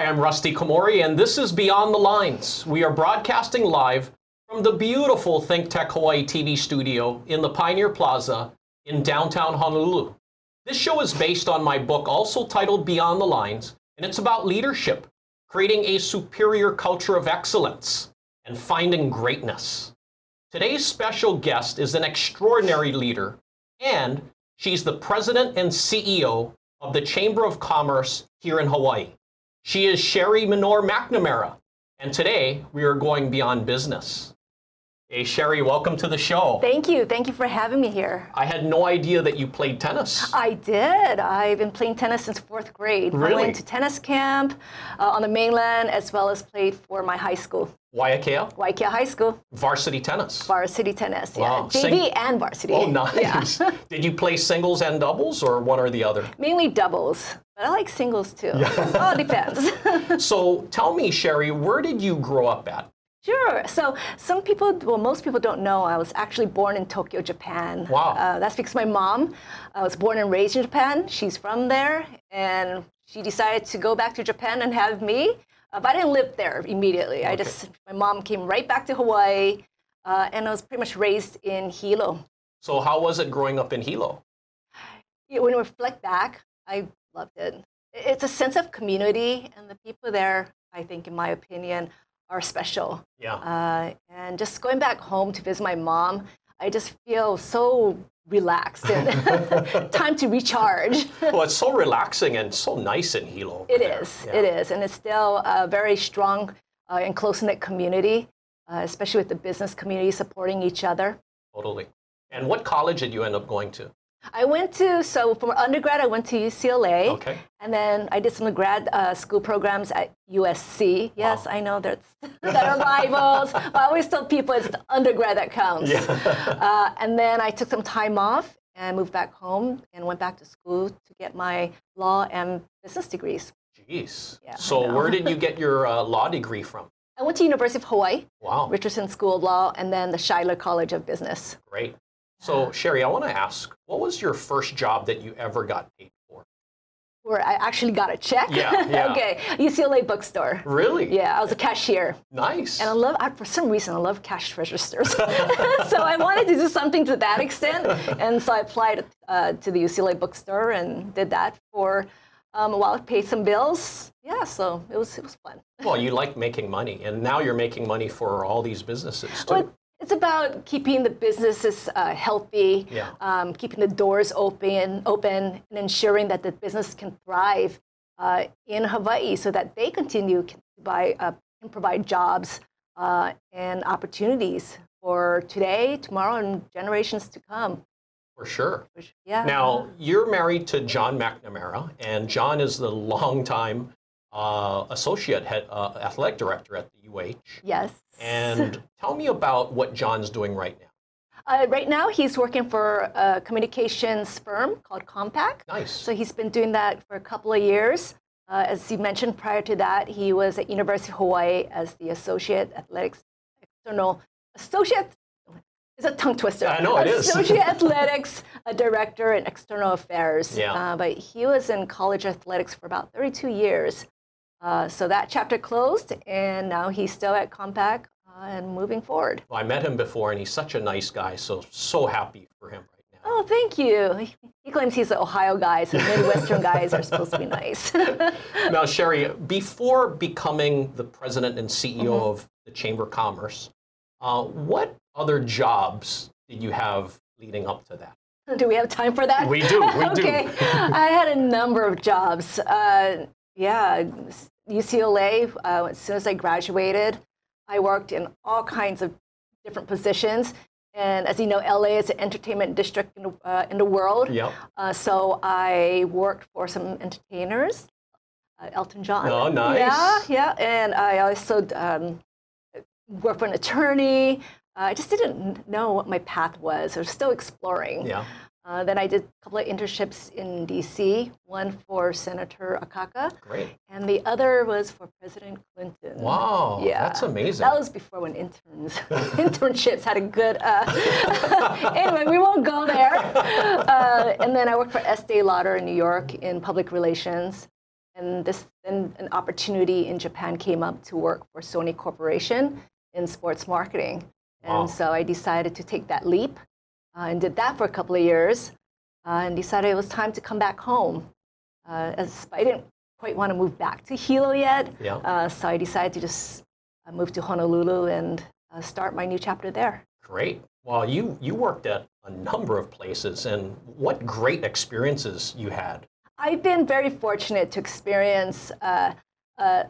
Hi, I'm Rusty Komori, and this is Beyond the Lines. We are broadcasting live from the beautiful Think Tech Hawaii TV studio in the Pioneer Plaza in downtown Honolulu. This show is based on my book, also titled Beyond the Lines, and it's about leadership, creating a superior culture of excellence, and finding greatness. Today's special guest is an extraordinary leader, and she's the president and CEO of the Chamber of Commerce here in Hawaii. She is Sherry Menor-McNamara, and today we are going beyond business. Hey, Sherry, welcome to the show. Thank you. Thank you for having me here. I had no idea that you played tennis. I did. I've been playing tennis since fourth grade. Really? I went to tennis camp uh, on the mainland as well as played for my high school, Waiakea, Waikia High School, varsity tennis. varsity tennis. Wow. Yeah, Sing- JV and varsity. Oh, Yeah. nice. Did you play singles and doubles or one or the other? Mainly doubles, but I like singles too. All depends. So tell me, Sherry, where did you grow up at? Sure. So some people, well, most people don't know I was actually born in Tokyo, Japan. Wow. Uh, that's because my mom uh, was born and raised in Japan. She's from there, and she decided to go back to Japan and have me. Uh, but I didn't live there immediately. I just, my mom came right back to Hawaii, uh, and I was pretty much raised in Hilo. So how was it growing up in Hilo? Yeah, When I reflect back, I loved it. It's a sense of community, and the people there, I think, in my opinion, are special. Yeah. Uh, and just going back home to visit my mom, I just feel so relaxed and time to recharge. well, it's so relaxing and so nice in Hilo. It there. is, Yeah. it is, and it's still a very strong uh, and close knit community, uh, especially with the business community supporting each other. Totally. And what college did you end up going to? I went to so for undergrad I went to UCLA, Okay. and then I did some grad uh, school programs at USC. Yes, I know that's that are rivals, but I always tell people it's the undergrad that counts. Uh, and then I took some time off and moved back home and went back to school to get my law and business degrees. Jeez. Yeah, so where did you get your uh, law degree from? I went to University of Hawaii, Wow. Richardson School of Law, and then the Shidler College of Business. Great. So, Sherry, I want to ask, what was your first job that you ever got paid for? Where I actually got a check. Yeah, yeah. okay, UCLA bookstore. Really? Yeah, I was a cashier. Nice. And I love, I, for some reason, I love cash registers. so I wanted to do something to that extent. And so I applied uh, to the UCLA bookstore and did that for um, a while, paid some bills. Yeah, so it was, it was fun. well, you like making money, and now you're making money for all these businesses too. Well, it's about keeping the businesses uh, healthy, Yeah. um, keeping the doors open, open, and ensuring that the business can thrive uh, in Hawaii, so that they continue to buy, uh, can provide jobs uh, and opportunities for today, tomorrow, and generations to come. for sure. Which, yeah. Now, you're married to John McNamara, and John is the longtime uh, associate head, uh, athletic director at the UH. Yes. And tell me about what John's doing right now. Uh, right now, he's working for a communications firm called CommPac. Nice. So he's been doing that for a couple of years. Uh, as you mentioned prior to that, he was at University of Hawaii as the associate athletics external associate. It's a tongue twister. I know, it is. Associate athletics director in external affairs. Yeah. Uh, but he was in college athletics for about 32 years. Uh, so that chapter closed, and now he's still at CommPac uh, and moving forward. Well, I met him before, and he's such a nice guy. So so happy for him right now. Oh, thank you. He- claims he's an Ohio guy, so Midwestern guys are supposed to be nice. Now, Sherry, before becoming the president and CEO Mm-hmm. of the Chamber of Commerce, uh, what other jobs did you have leading up to that? do we have time for that? We do, we do. okay. I had a number of jobs. Uh, yeah, UCLA, uh, as soon as I graduated, I worked in all kinds of different positions. And as you know, LA is an entertainment district in the, uh, in the world. Yep. Uh, so I worked for some entertainers, uh, Elton John. Oh, nice. Yeah, yeah. And I also um, worked for an attorney. Uh, I just didn't know what my path was. I was still exploring. Yeah. Uh, then I did a couple of internships in DC, one for Senator Akaka, Great. and the other was for President Clinton. Wow. Yeah. That's amazing. That was before when interns internships had a good. Uh, anyway, we won't go there. Uh, and then I worked for Estee Lauder in New York in public relations. And this then an opportunity in Japan came up to work for Sony Corporation in sports marketing. Wow. And so I decided to take that leap uh, and did that for a couple of years uh, and decided it was time to come back home. Uh, as I didn't quite want to move back to Hilo yet, yeah. Uh, so I decided to just uh, move to Honolulu and uh, start my new chapter there. Great. Well, you, you worked at a number of places, and what great experiences you had. I've been very fortunate to experience uh, uh,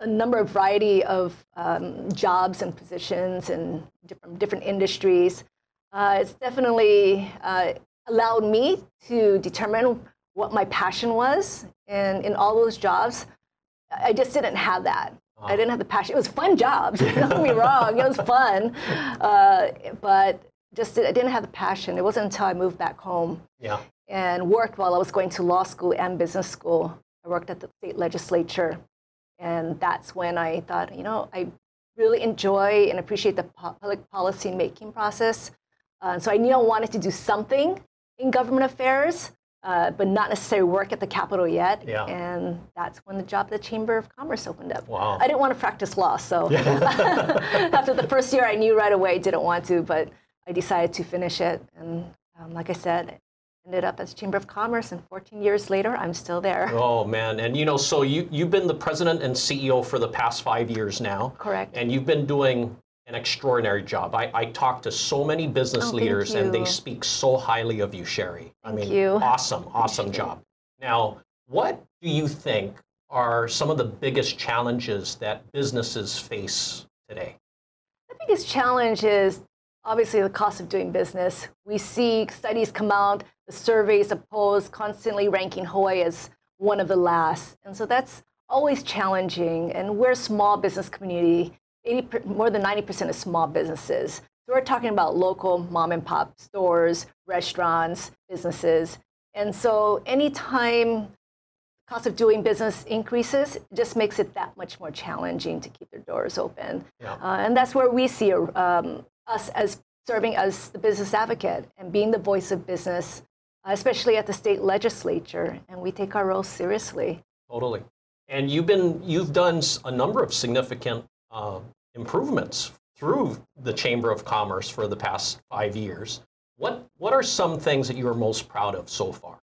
a number of variety of um, jobs and positions in different, different industries. Uh, it's definitely uh, allowed me to determine what my passion was. And in all those jobs, I just didn't have that. I didn't have the passion. It was fun jobs. Don't get me wrong. It was fun, uh, but just I didn't have the passion. It wasn't until I moved back home yeah. and worked while I was going to law school and business school. I worked at the state legislature, and that's when I thought, you know, I really enjoy and appreciate the public policy making process. Uh, so I knew I wanted to do something in government affairs uh, but not necessarily work at the Capitol yet. Yeah. And that's when the job at the Chamber of Commerce opened up. Wow. I didn't want to practice law, so after the first year, I knew right away I didn't want to, but I decided to finish it. And um, like I said, ended up as Chamber of Commerce, and 14 years later, I'm still there. Oh man, and you know, so you you've been the president and CEO for the past five years now. Correct. And you've been doing an extraordinary job. I, I talk to so many business oh, leaders and they speak so highly of you, Sherry. I thank mean, you. awesome, awesome job. Now, what do you think are some of the biggest challenges that businesses face today? The biggest challenge is obviously the cost of doing business. We see studies come out, the surveys, polls constantly ranking Hawaii as one of the last. And so that's always challenging. And we're a small business community 80, more than 90% of small businesses. So we're talking about local mom and pop stores, restaurants, businesses. And so anytime the cost of doing business increases, it just makes it that much more challenging to keep their doors open. Yeah. Uh, and that's where we see um, us as serving as the business advocate and being the voice of business, especially at the state legislature. And we take our role seriously. Totally. And you've been you've done a number of significant uh, improvements through the Chamber of Commerce for the past five years. What, what are some things that you are most proud of so far?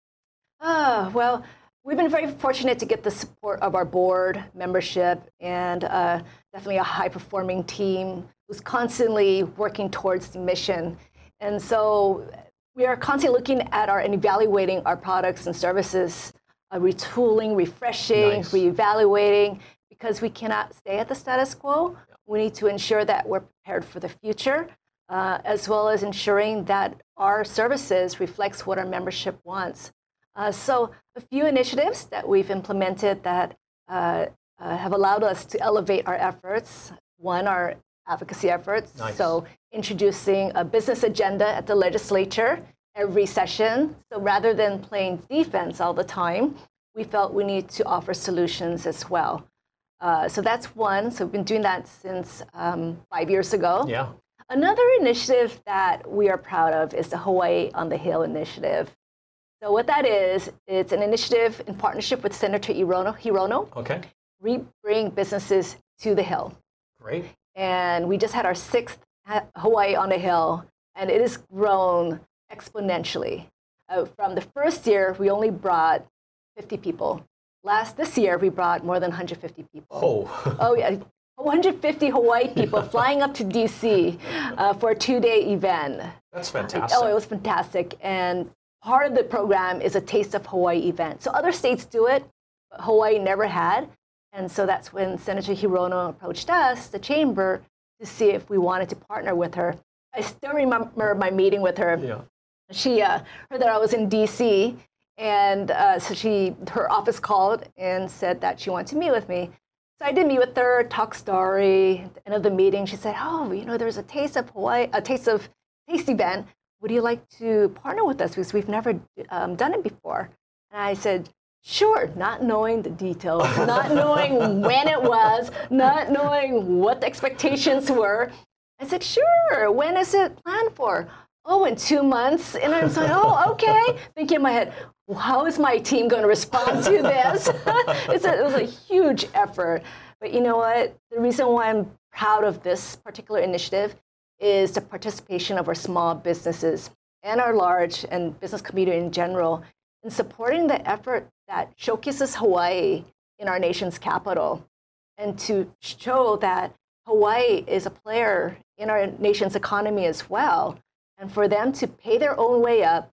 Uh, well, we've been very fortunate to get the support of our board membership and uh, definitely a high performing team who's constantly working towards the mission. And so we are constantly looking at our and evaluating our products and services, uh, retooling, refreshing, nice. reevaluating, because we cannot stay at the status quo. We need to ensure that we're prepared for the future, uh, as well as ensuring that our services reflects what our membership wants. Uh, so a few initiatives that we've implemented that uh, uh have allowed us to elevate our efforts. One, our advocacy efforts. Nice. So introducing a business agenda at the legislature every session. So rather than playing defense all the time, we felt we need to offer solutions as well. Uh, so that's one. So we've been doing that since um, five years ago. Yeah. Another initiative that we are proud of is the Hawaii on the Hill initiative. So what that is, it's an initiative in partnership with Senator Hirono. Hirono. Okay. We bring businesses to the Hill. Great. And we just had our sixth Hawaii on the Hill, and it has grown exponentially. Uh, from the first year, we only brought 50 people Last this year, we brought more than 150 people. Oh, oh yeah, 150 Hawaii people flying up to DC uh, for a two-day event. That's fantastic. Oh, it was fantastic. And part of the program is a Taste of Hawaii event. So other states do it, but Hawaii never had. And so that's when Senator Hirono approached us, the chamber, to see if we wanted to partner with her. I still remember my meeting with her. Yeah. She uh, heard that I was in DC and uh, so she, her office called and said that she wanted to meet with me. So I did meet with her, talk story. At the end of the meeting, she said, "Oh, you know, there's a taste of Hawaii, a taste of taste event. Would you like to partner with us because we've never um, done it before?" And I said, "Sure," not knowing the details, not knowing when it was, not knowing what the expectations were. I said, "Sure. When is it planned for?" oh, in two months. And I'm like, oh, okay. Thinking in my head, how is my team going to respond to this? a, it was a huge effort. But you know what? The reason why I'm proud of this particular initiative is the participation of our small businesses and our large and business community in general in supporting the effort that showcases Hawaii in our nation's capital and to show that Hawaii is a player in our nation's economy as well. And for them to pay their own way up,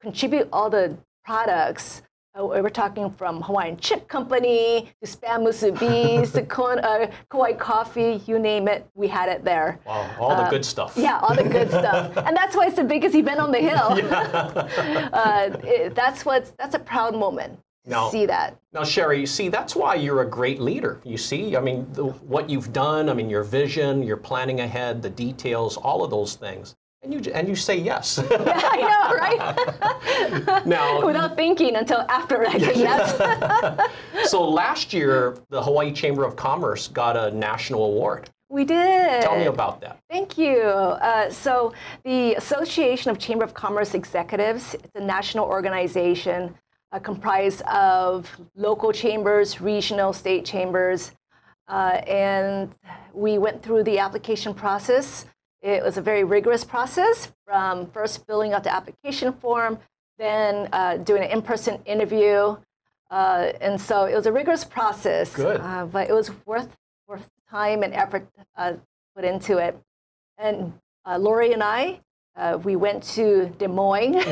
contribute all the products. Uh, we're talking from Hawaiian Chip Company to Spam Musubis to uh, Kauai Coffee, you name it, we had it there. Wow, all the uh, good stuff. Yeah, all the good stuff. And that's why it's the biggest event on the hill. Yeah. uh, it, that's, what's, that's a proud moment now, see that. Now, Sherry, you see, that's why you're a great leader. You see, I mean, the, what you've done, I mean, your vision, your planning ahead, the details, all of those things. And you, and you say yes. yeah, I know, right? now, Without thinking until after I say yes. so last year, the Hawaii Chamber of Commerce got a national award. We did. Tell me about that. Thank you. Uh, so the Association of Chamber of Commerce Executives, it's a national organization uh, comprised of local chambers, regional, state chambers, uh, and we went through the application process. It was a very rigorous process from first filling out the application form, then uh, doing an in-person interview. Uh, and so it was a rigorous process, Good. Uh, but it was worth, worth time and effort uh, put into it. And Lori and I uh, we went to Des Moines. it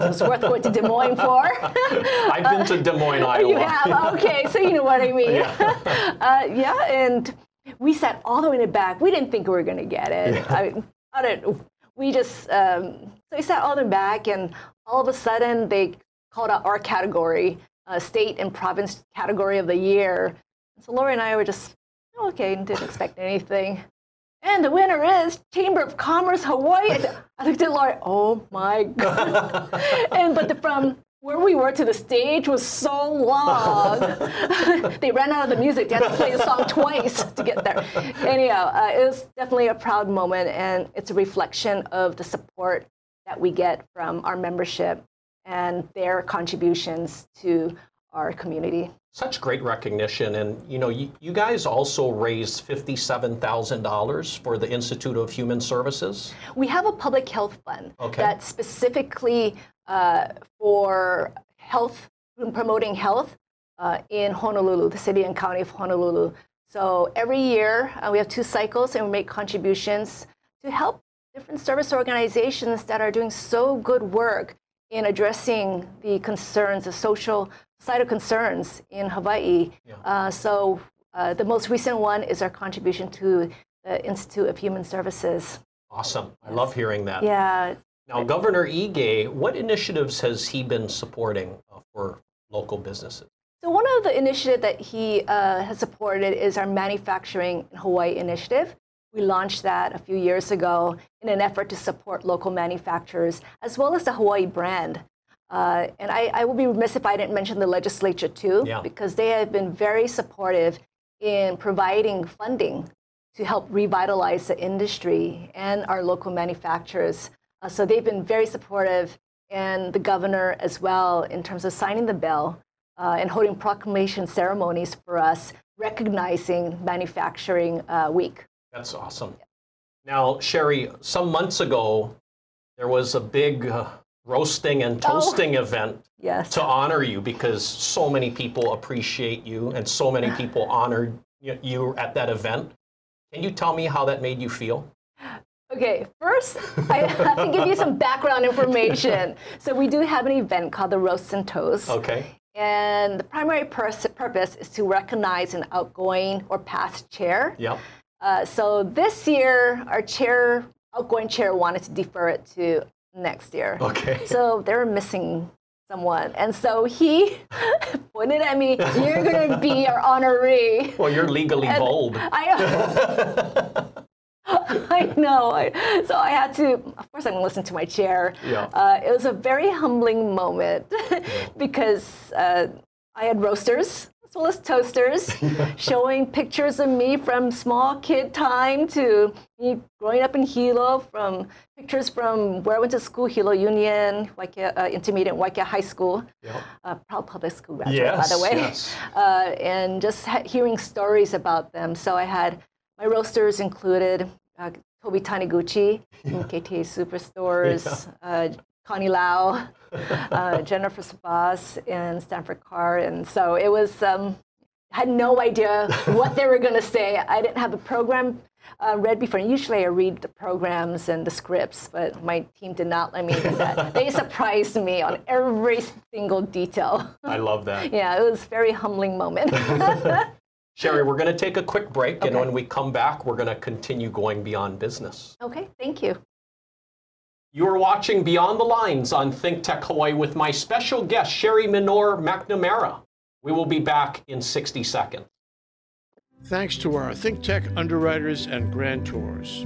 was worth going to Des Moines for. I've been to Des Moines, Iowa. You have? Okay, so you know what I mean. Yeah, uh, yeah and we sat all the way in the back. We didn't think we were going to get it. Yeah. I, I don't, we just, um, so we sat all the way back, and all of a sudden they called out our category, uh, state and province category of the year. So Lori and I were just, okay, didn't expect anything. And the winner is Chamber of Commerce Hawaii. I looked at Lori, oh my God. and but the, from where we were to the stage was so long. they ran out of the music. They had to play the song twice to get there. Anyhow, uh, it was definitely a proud moment, and it's a reflection of the support that we get from our membership and their contributions to our community. Such great recognition, and you know, you, you guys also raised fifty-seven thousand dollars for the Institute of Human Services. We have a public health fund okay. that's specifically uh, for health, promoting health uh, in Honolulu, the city and county of Honolulu. So every year uh, we have two cycles, and we make contributions to help different service organizations that are doing so good work in addressing the concerns, the social societal concerns in Hawaii. Yeah. Uh, so uh, the most recent one is our contribution to the Institute of Human Services. Awesome. I love hearing that. Yeah. Now, Governor Ige, what initiatives has he been supporting uh, for local businesses? So one of the initiatives that he uh, has supported is our Manufacturing in Hawaii initiative. We launched that a few years ago in an effort to support local manufacturers as well as the Hawaii brand. Uh, and I, I will be remiss if I didn't mention the legislature too, yeah. because they have been very supportive in providing funding to help revitalize the industry and our local manufacturers. Uh, so they've been very supportive, and the governor as well, in terms of signing the bill uh, and holding proclamation ceremonies for us, recognizing Manufacturing uh, Week. That's awesome. Now, Sherry, some months ago, there was a big uh, roasting and oh. toasting oh, event yes. to honor you because so many people appreciate you and so many people honored you at that event. Can you tell me how that made you feel? Okay, first, I have to give you some background information. So, we do have an event called the Roast and Toast. Okay. And the primary purpose is to recognize an outgoing or past chair. Yep. Uh, so, this year, our chair, outgoing chair, wanted to defer it to next year. Okay. So they were missing someone. And so he pointed at me, You're going to be our honoree. Well, you're legally and bold. I, I know. I, so I had to, of course, I am going to listen to my chair. Yeah. Uh, it was a very humbling moment because uh, I had roasters as well as toasters, showing pictures of me from small kid time to me growing up in Hilo, from pictures from where I went to school, Hilo Union, Waiakea, uh, Intermediate, Waiakea High School, yep. uh, proud public school graduate, yes, by the way, yes. uh, and just hearing stories about them. So I had my roasters included uh, Toby Taniguchi yeah. KTA Superstores, yeah. Uh, Connie Lau, uh, Jennifer Sabas, and Stanford Carr. And so it was, um, had no idea what they were going to say. I didn't have the program uh, read before. Usually I read the programs and the scripts, but my team did not let me do that. they surprised me on every single detail. I love that. yeah, it was a very humbling moment. Sherry, we're going to take a quick break, okay. and when we come back, we're going to continue going beyond business. Okay, thank you. You are watching Beyond the Lines on Think Tech Hawaii with my special guest, Sherry Menor-McNamara. We will be back in 60 seconds. Thanks to our Think Tech underwriters and grantors,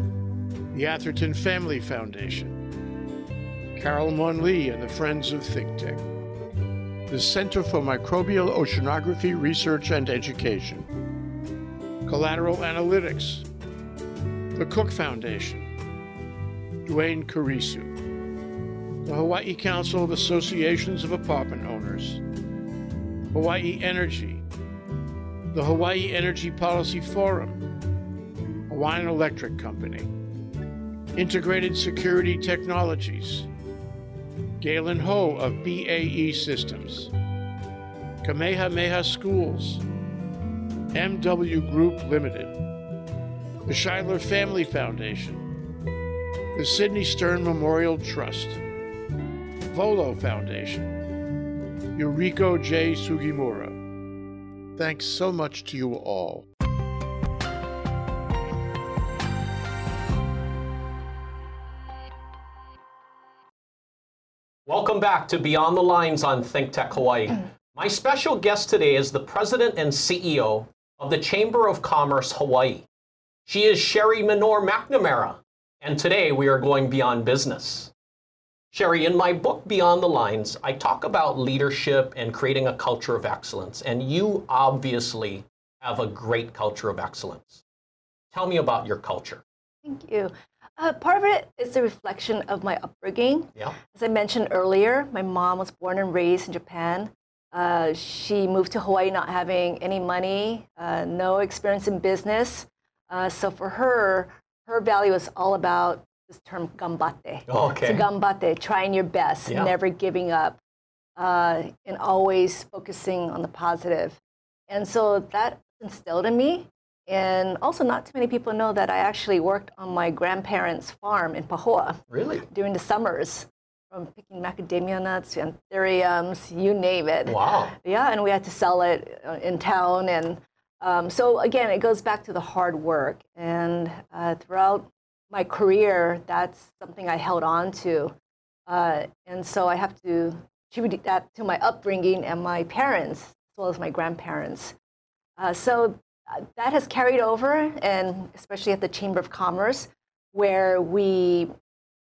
the Atherton Family Foundation, Carol Mon Lee and the Friends of Think Tech, the Center for Microbial Oceanography Research and Education, Collateral Analytics, the Cook Foundation, Duane Kurisu, the Hawaii Council of Associations of Apartment Owners, Hawaii Energy, the Hawaii Energy Policy Forum, Hawaiian Electric Company, Integrated Security Technologies, Galen Ho of BAE Systems, Kamehameha Schools, MW Group Limited, the Shidler Family Foundation, the Sidney Stern Memorial Trust, Volo Foundation, Yuriko J. Sugimura. Thanks so much to you all. Welcome back to Beyond the Lines on Think Tech Hawaii. My special guest today is the president and CEO of the Chamber of Commerce Hawaii. She is Sherry Menor-McNamara, and today we are going beyond business. Sherry, in my book Beyond the Lines, I talk about leadership and creating a culture of excellence, and you obviously have a great culture of excellence. Tell me about your culture. Thank you. Uh, part of it is the reflection of my upbringing. Yeah. As I mentioned earlier, my mom was born and raised in Japan. Uh, she moved to Hawaii not having any money, uh, no experience in business. Uh, so for her, her value is all about this term gambate. okay. So gambate, trying your best, yeah. never giving up, uh, and always focusing on the positive. And so that instilled in me. And also, not too many people know that I actually worked on my grandparents' farm in Pahoa. Really? During the summers, from picking macadamia nuts anthuriums, you name it. Wow. Yeah, and we had to sell it uh, in town. And um, so again, it goes back to the hard work. And uh, throughout my career, that's something I held on to. Uh, and so I have to attribute that to my upbringing and my parents, as well as my grandparents. Uh, so that has carried over, and especially at the Chamber of Commerce, where we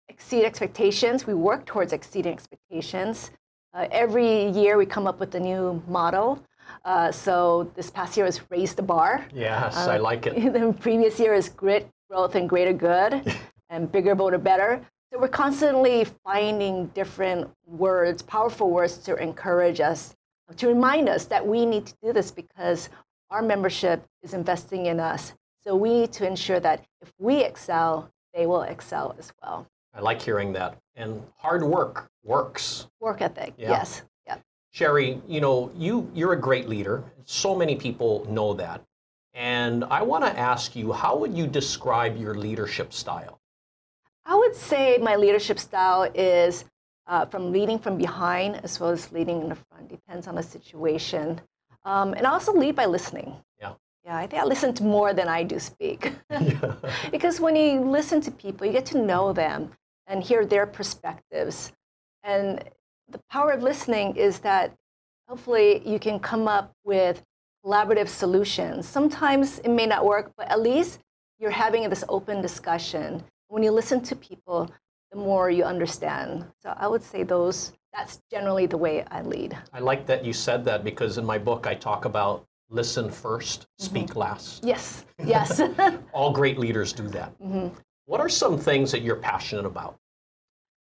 exceed expectations, we work towards exceeding expectations. Uh, every year we come up with a new motto. Uh, so this past year was raise the bar. Yes, uh, I like it. The previous year is grit, growth, and greater good, and bigger, bolder, better. So we're constantly finding different words, powerful words to encourage us, to remind us that we need to do this because our membership is investing in us. So we need to ensure that if we excel, they will excel as well. I like hearing that. And hard work works. Work ethic, yeah. yes. Sherry, you know, you, you're a great leader. So many people know that. And I want to ask you, how would you describe your leadership style? I would say my leadership style is uh, from leading from behind as well as leading in the front. Depends on the situation. Um, and I also lead by listening. Yeah. Yeah, I think I listen to more than I do speak. because when you listen to people, you get to know them and hear their perspectives. And the power of listening is that hopefully you can come up with collaborative solutions. Sometimes it may not work, but at least you're having this open discussion. When you listen to people, the more you understand. So I would say those that's generally the way I lead. I like that you said that because in my book I talk about listen 1st speak last. Yes, yes. All great leaders do that. What are some things that you're passionate about?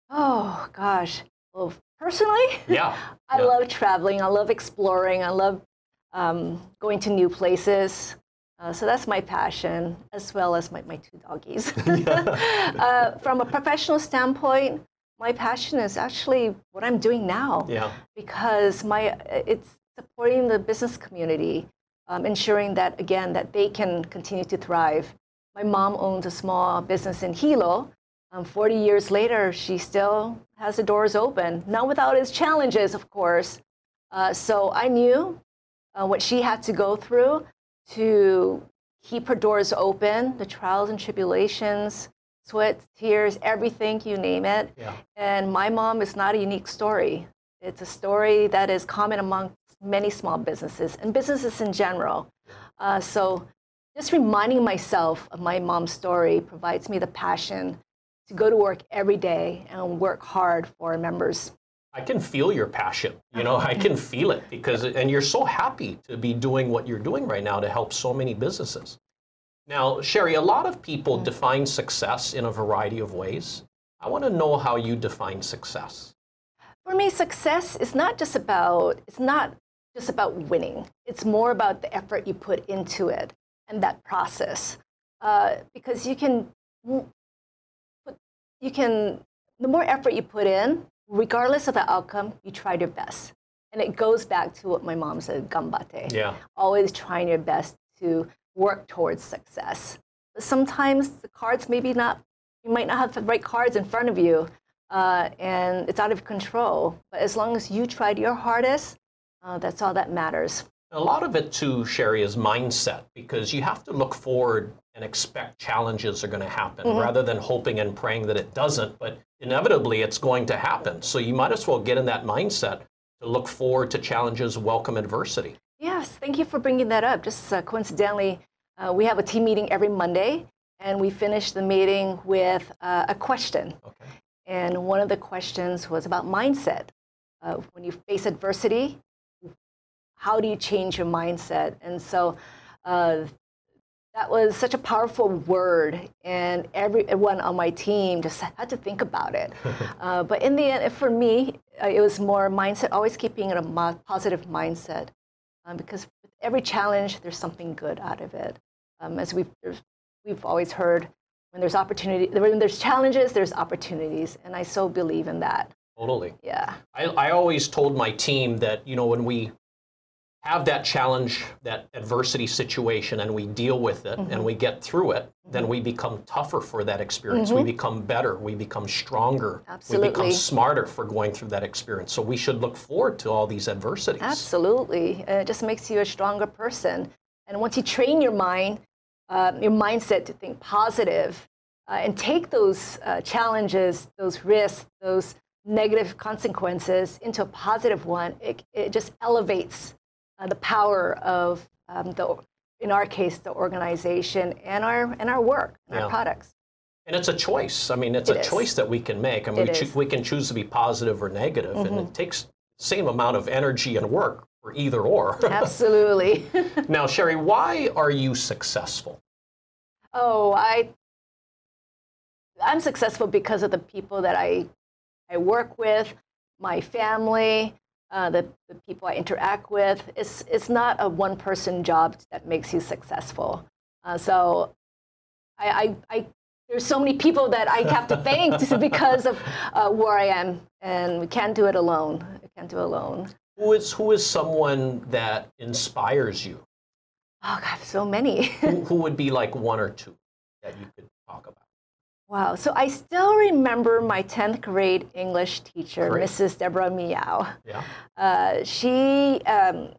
oh gosh. Well, personally, Yeah. I yeah. love traveling. I love exploring. I love um, going to new places. Uh, so that's my passion, as well as my, my two doggies. uh, from a professional standpoint, my passion is actually what I'm doing now Yeah. because my it's supporting the business community, um, ensuring that again that they can continue to thrive. My mom owns a small business in Hilo. Um, 40 years later, she still has the doors open, not without its challenges, of course. Uh, so I knew uh, what she had to go through to keep her doors open, the trials and tribulations, sweat, tears, everything, you name it. Yeah. And my mom is not a unique story. It's a story that is common among many small businesses and businesses in general. Uh, so just reminding myself of my mom's story provides me the passion to go to work every day and work hard for our members. I can feel your passion. You know, I can feel it because, and you're so happy to be doing what you're doing right now to help so many businesses. Now, Sherry, a lot of people define success in a variety of ways. I want to know how you define success. For me, success is not just about it's not just about winning. It's more about the effort you put into it and that process. Uh, because you can, you can the more effort you put in, regardless of the outcome, you tried your best. And it goes back to what my mom said, gambate. Yeah. Always trying your best to work towards success. But sometimes the cards maybe not you might not have the right cards in front of you uh, and it's out of control. But as long as you tried your hardest, uh, that's all that matters. A lot of it too, Sherry, is mindset because you have to look forward and expect challenges are going to happen rather than hoping and praying that it doesn't. But inevitably, it's going to happen. So you might as well get in that mindset to look forward to challenges, welcome adversity. Yes, thank you for bringing that up. Just uh, coincidentally, uh, we have a team meeting every Monday, and we finish the meeting with uh, a question. Okay. And one of the questions was about mindset. When you face adversity, how do you change your mindset? And so uh, that was such a powerful word, and everyone on my team just had to think about it. uh, but in the end, for me, uh, it was more mindset, always keeping it a mo- positive mindset. Um, because with every challenge, there's something good out of it. Um, as we've, we've always heard, when there's opportunity, when there's challenges, there's opportunities, and I so believe in that. Totally. Yeah. I, I always told my team that, you know, when we have that challenge, that adversity situation, and we deal with it and we get through it, then we become tougher for that experience. We become better. We become stronger. Absolutely. We become smarter for going through that experience. So we should look forward to all these adversities. Absolutely. It just makes you a stronger person. And once you train your mind, uh, your mindset to think positive, uh, and take those uh, challenges, those risks, those negative consequences into a positive one, it, it just elevates uh, the power of um, the, in our case, the organization and our and our work and Yeah. our products. And it's a choice. I mean, it's It a is. choice that we can make. I mean, we, Mm-hmm. we can choose to be positive or negative, and it takes same amount of energy and work for either or. Absolutely. now, Sherry, why are you successful? Oh, I I'm successful because of the people that I I work with, my family, uh, the, the people I interact with. It's it's not a one person job that makes you successful. Uh, so I, I, I there's so many people that I have to thank because of uh, where I am, and we can't do it alone. We can't do it alone. Who is who is someone that inspires you? Oh God, so many. Who, who would be like one or two that you could talk about? Wow. So I still remember my 10th grade English teacher, Great. Mrs. Deborah Miao. Yeah. Uh, she, um,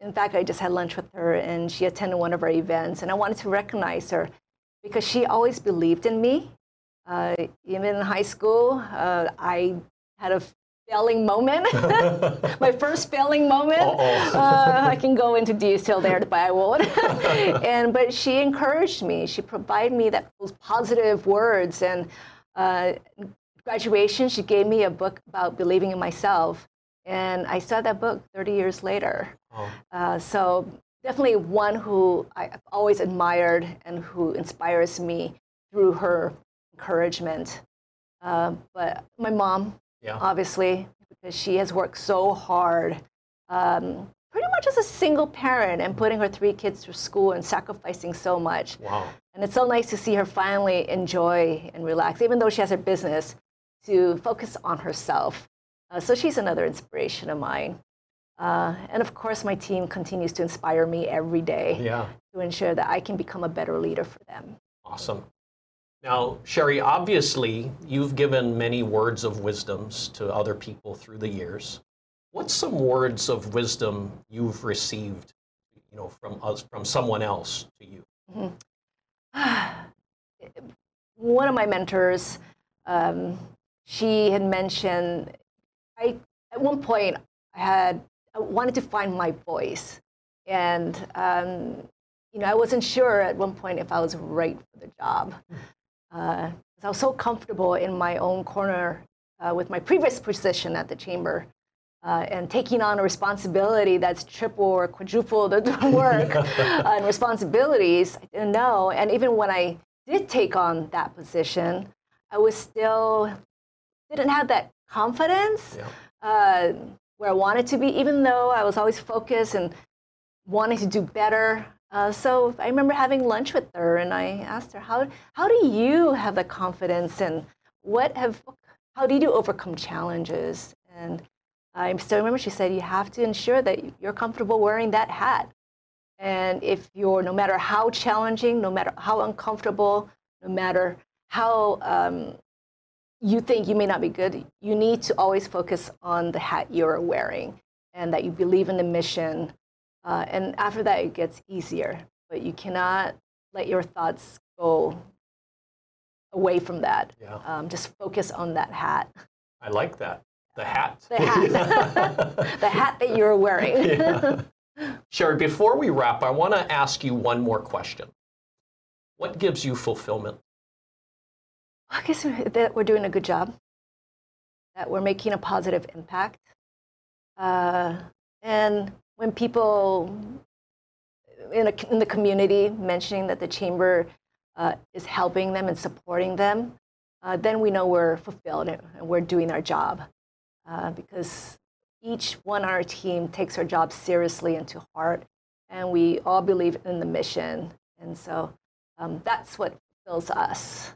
in fact, I just had lunch with her and she attended one of our events, and I wanted to recognize her because she always believed in me. Uh, even in high school, uh, I had a failing moment, my first failing moment. Uh, I can go into detail there, but I won't. and but she encouraged me. She provided me that those positive words. And uh, graduation, she gave me a book about believing in myself. And I saw that book 30 years later. Oh, Uh, so definitely one who I've always admired and who inspires me through her encouragement. Uh, but my mom, yeah. obviously, because she has worked so hard, um, pretty much as a single parent and putting her three kids through school and sacrificing so much. Wow. And it's so nice to see her finally enjoy and relax, even though she has her business, to focus on herself. Uh, so she's another inspiration of mine. Uh, and of course, my team continues to inspire me every day yeah. to ensure that I can become a better leader for them. Awesome. Now, Sherry, obviously, you've given many words of wisdoms to other people through the years. What's some words of wisdom you've received, you know, from us, from someone else to you? Mm-hmm. One of my mentors, um, she had mentioned, I at one point I had I wanted to find my voice. And, um, you know, I wasn't sure at one point if I was right for the job. Uh, I was so comfortable in my own corner uh, with my previous position at the chamber. Uh, and taking on a responsibility that's triple or quadruple the work uh, and responsibilities, I didn't know. And even when I did take on that position, I was still didn't have that confidence. Yeah. Uh, where I wanted to be, even though I was always focused and wanting to do better. Uh, so I remember having lunch with her, and I asked her, "How how do you have the confidence, and what have how do you overcome challenges?" And I still remember she said, "You have to ensure that you're comfortable wearing that hat, and if you're no matter how challenging, no matter how uncomfortable, no matter how um, you think you may not be good, you need to always focus on the hat you're wearing and that you believe in the mission. Uh, and after that, it gets easier. But you cannot let your thoughts go away from that. Yeah. Um, just focus on that hat. I like that. The hat. The hat. the hat that you're wearing. yeah. Sherry, before we wrap, I want to ask you one more question. What gives you fulfillment? I guess that we're doing a good job, that we're making a positive impact. Uh, and when people in, a, in, the community mentioning that the chamber uh, is helping them and supporting them, uh, then we know we're fulfilled and we're doing our job. Uh, because each one on our team takes our job seriously and to heart, and we all believe in the mission. And so um, that's what fills us.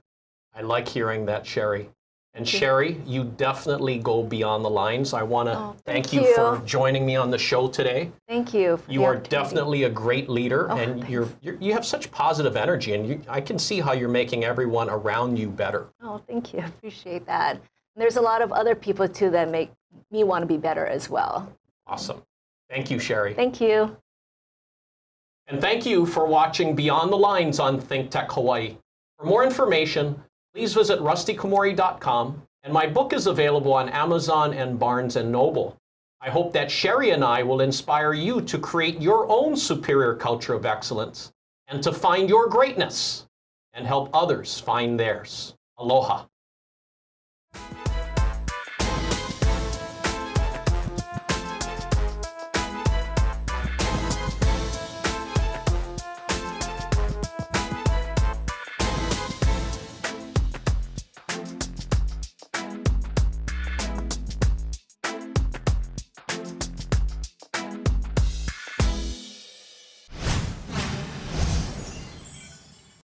I like hearing that, Sherry. And Sherry, you definitely go beyond the lines. I want to oh, thank, thank you, you, for joining me on the show today. Thank you. you are definitely a great leader, oh, and you're, you're, you have such positive energy, and you, I can see how you're making everyone around you better. Oh, thank you. I appreciate that. And there's a lot of other people too that make me want to be better as well. Awesome. Thank you, Sherry. Thank you. And thank you for watching Beyond the Lines on Think Tech Hawaii. For more information, please visit rustykomori.com, and my book is available on Amazon and Barnes & Noble. I hope that Sherry and I will inspire you to create your own superior culture of excellence and to find your greatness and help others find theirs. Aloha.